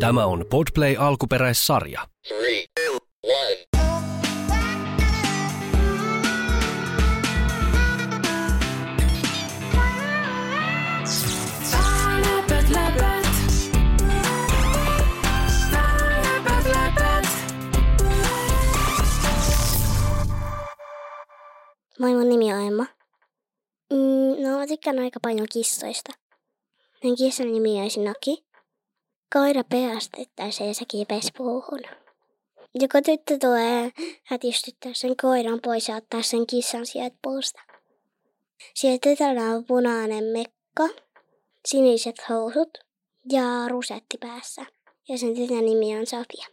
Tämä on Podplay alkuperäissarja. Three, two. Moi, mun nimi on Emma. Mm, no, mä tykkään aika paljon kissoista. Meidän kissan nimi olisi Naki. Koira peastettaisiin ja se kiipeisi puuhun. Joku tyttö tulee hätistyttää sen koiran pois ja ottaa sen kissan sieltä puusta. Siellä tytöllä on punainen mekko, siniset housut ja rusetti päässä. Ja sen tytön nimi on Sofia.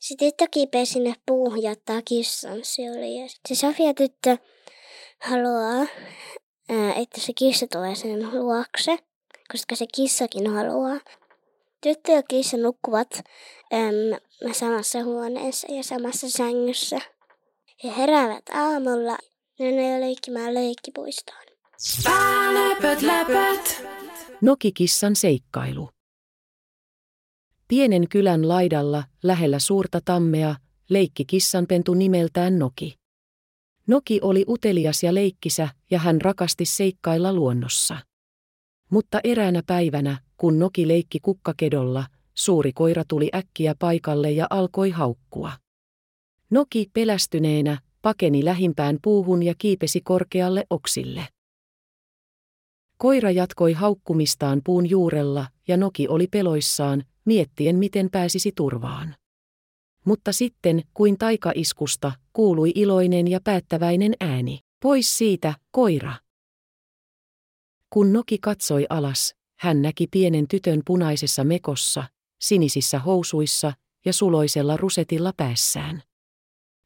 Se tyttö kiipee sinne puuhun ja ottaa kissan syliin. Se Sofia-tyttö haluaa, ää, että se kissa tulee sen luokse, koska se kissakin haluaa. Tyttö ja kissa nukkuvat äm, samassa huoneessa ja samassa sängyssä. He heräävät aamulla ja ne leikkimään leikkipuistoon. Läpät, läpät. Nokikissan seikkailu. Pienen kylän laidalla, lähellä suurta tammea, leikki kissanpentu nimeltään Noki. Noki oli utelias ja leikkisä, ja hän rakasti seikkailla luonnossa. Mutta eräänä päivänä, kun Noki leikki kukkakedolla, suuri koira tuli äkkiä paikalle ja alkoi haukkua. Noki pelästyneenä pakeni lähimpään puuhun ja kiipesi korkealle oksille. Koira jatkoi haukkumistaan puun juurella ja Noki oli peloissaan, miettien miten pääsisi turvaan. Mutta sitten, kuin taikaiskusta, kuului iloinen ja päättäväinen ääni. Pois siitä, koira! Kun Noki katsoi alas, hän näki pienen tytön punaisessa mekossa, sinisissä housuissa ja suloisella rusetilla päässään.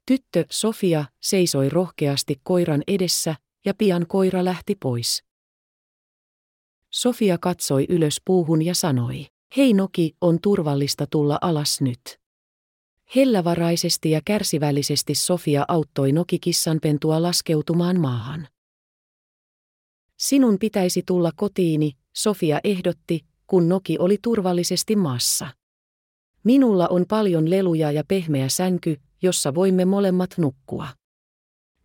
Tyttö Sofia seisoi rohkeasti koiran edessä ja pian koira lähti pois. Sofia katsoi ylös puuhun ja sanoi, hei Noki, on turvallista tulla alas nyt. Hellävaraisesti ja kärsivällisesti Sofia auttoi Noki-kissanpentua laskeutumaan maahan. Sinun pitäisi tulla kotiini, Sofia ehdotti, kun Noki oli turvallisesti maassa. Minulla on paljon leluja ja pehmeä sänky, jossa voimme molemmat nukkua.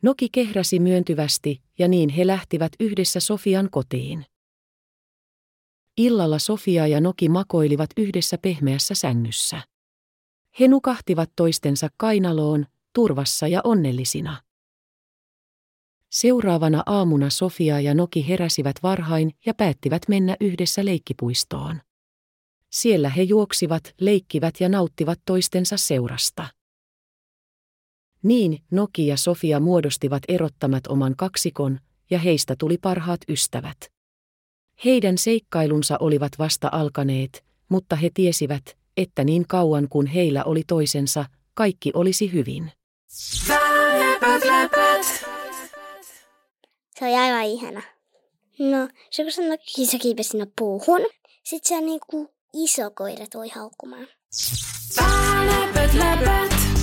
Noki kehräsi myöntyvästi, ja niin he lähtivät yhdessä Sofian kotiin. Illalla Sofia ja Noki makoilivat yhdessä pehmeässä sängyssä. He nukahtivat toistensa kainaloon, turvassa ja onnellisina. Seuraavana aamuna Sofia ja Noki heräsivät varhain ja päättivät mennä yhdessä leikkipuistoon. Siellä he juoksivat, leikkivät ja nauttivat toistensa seurasta. Niin, Noki ja Sofia muodostivat erottamat oman kaksikon, ja heistä tuli parhaat ystävät. Heidän seikkailunsa olivat vasta alkaneet, mutta he tiesivät, että niin kauan kuin heillä oli toisensa, kaikki olisi hyvin. Läpät, läpät. Se oli aivan ihana. No, se kun sanoi, kissa kiipesi sinne puuhun. Sitten se niinku iso koira tuli haukkumaan. Läpät, läpät.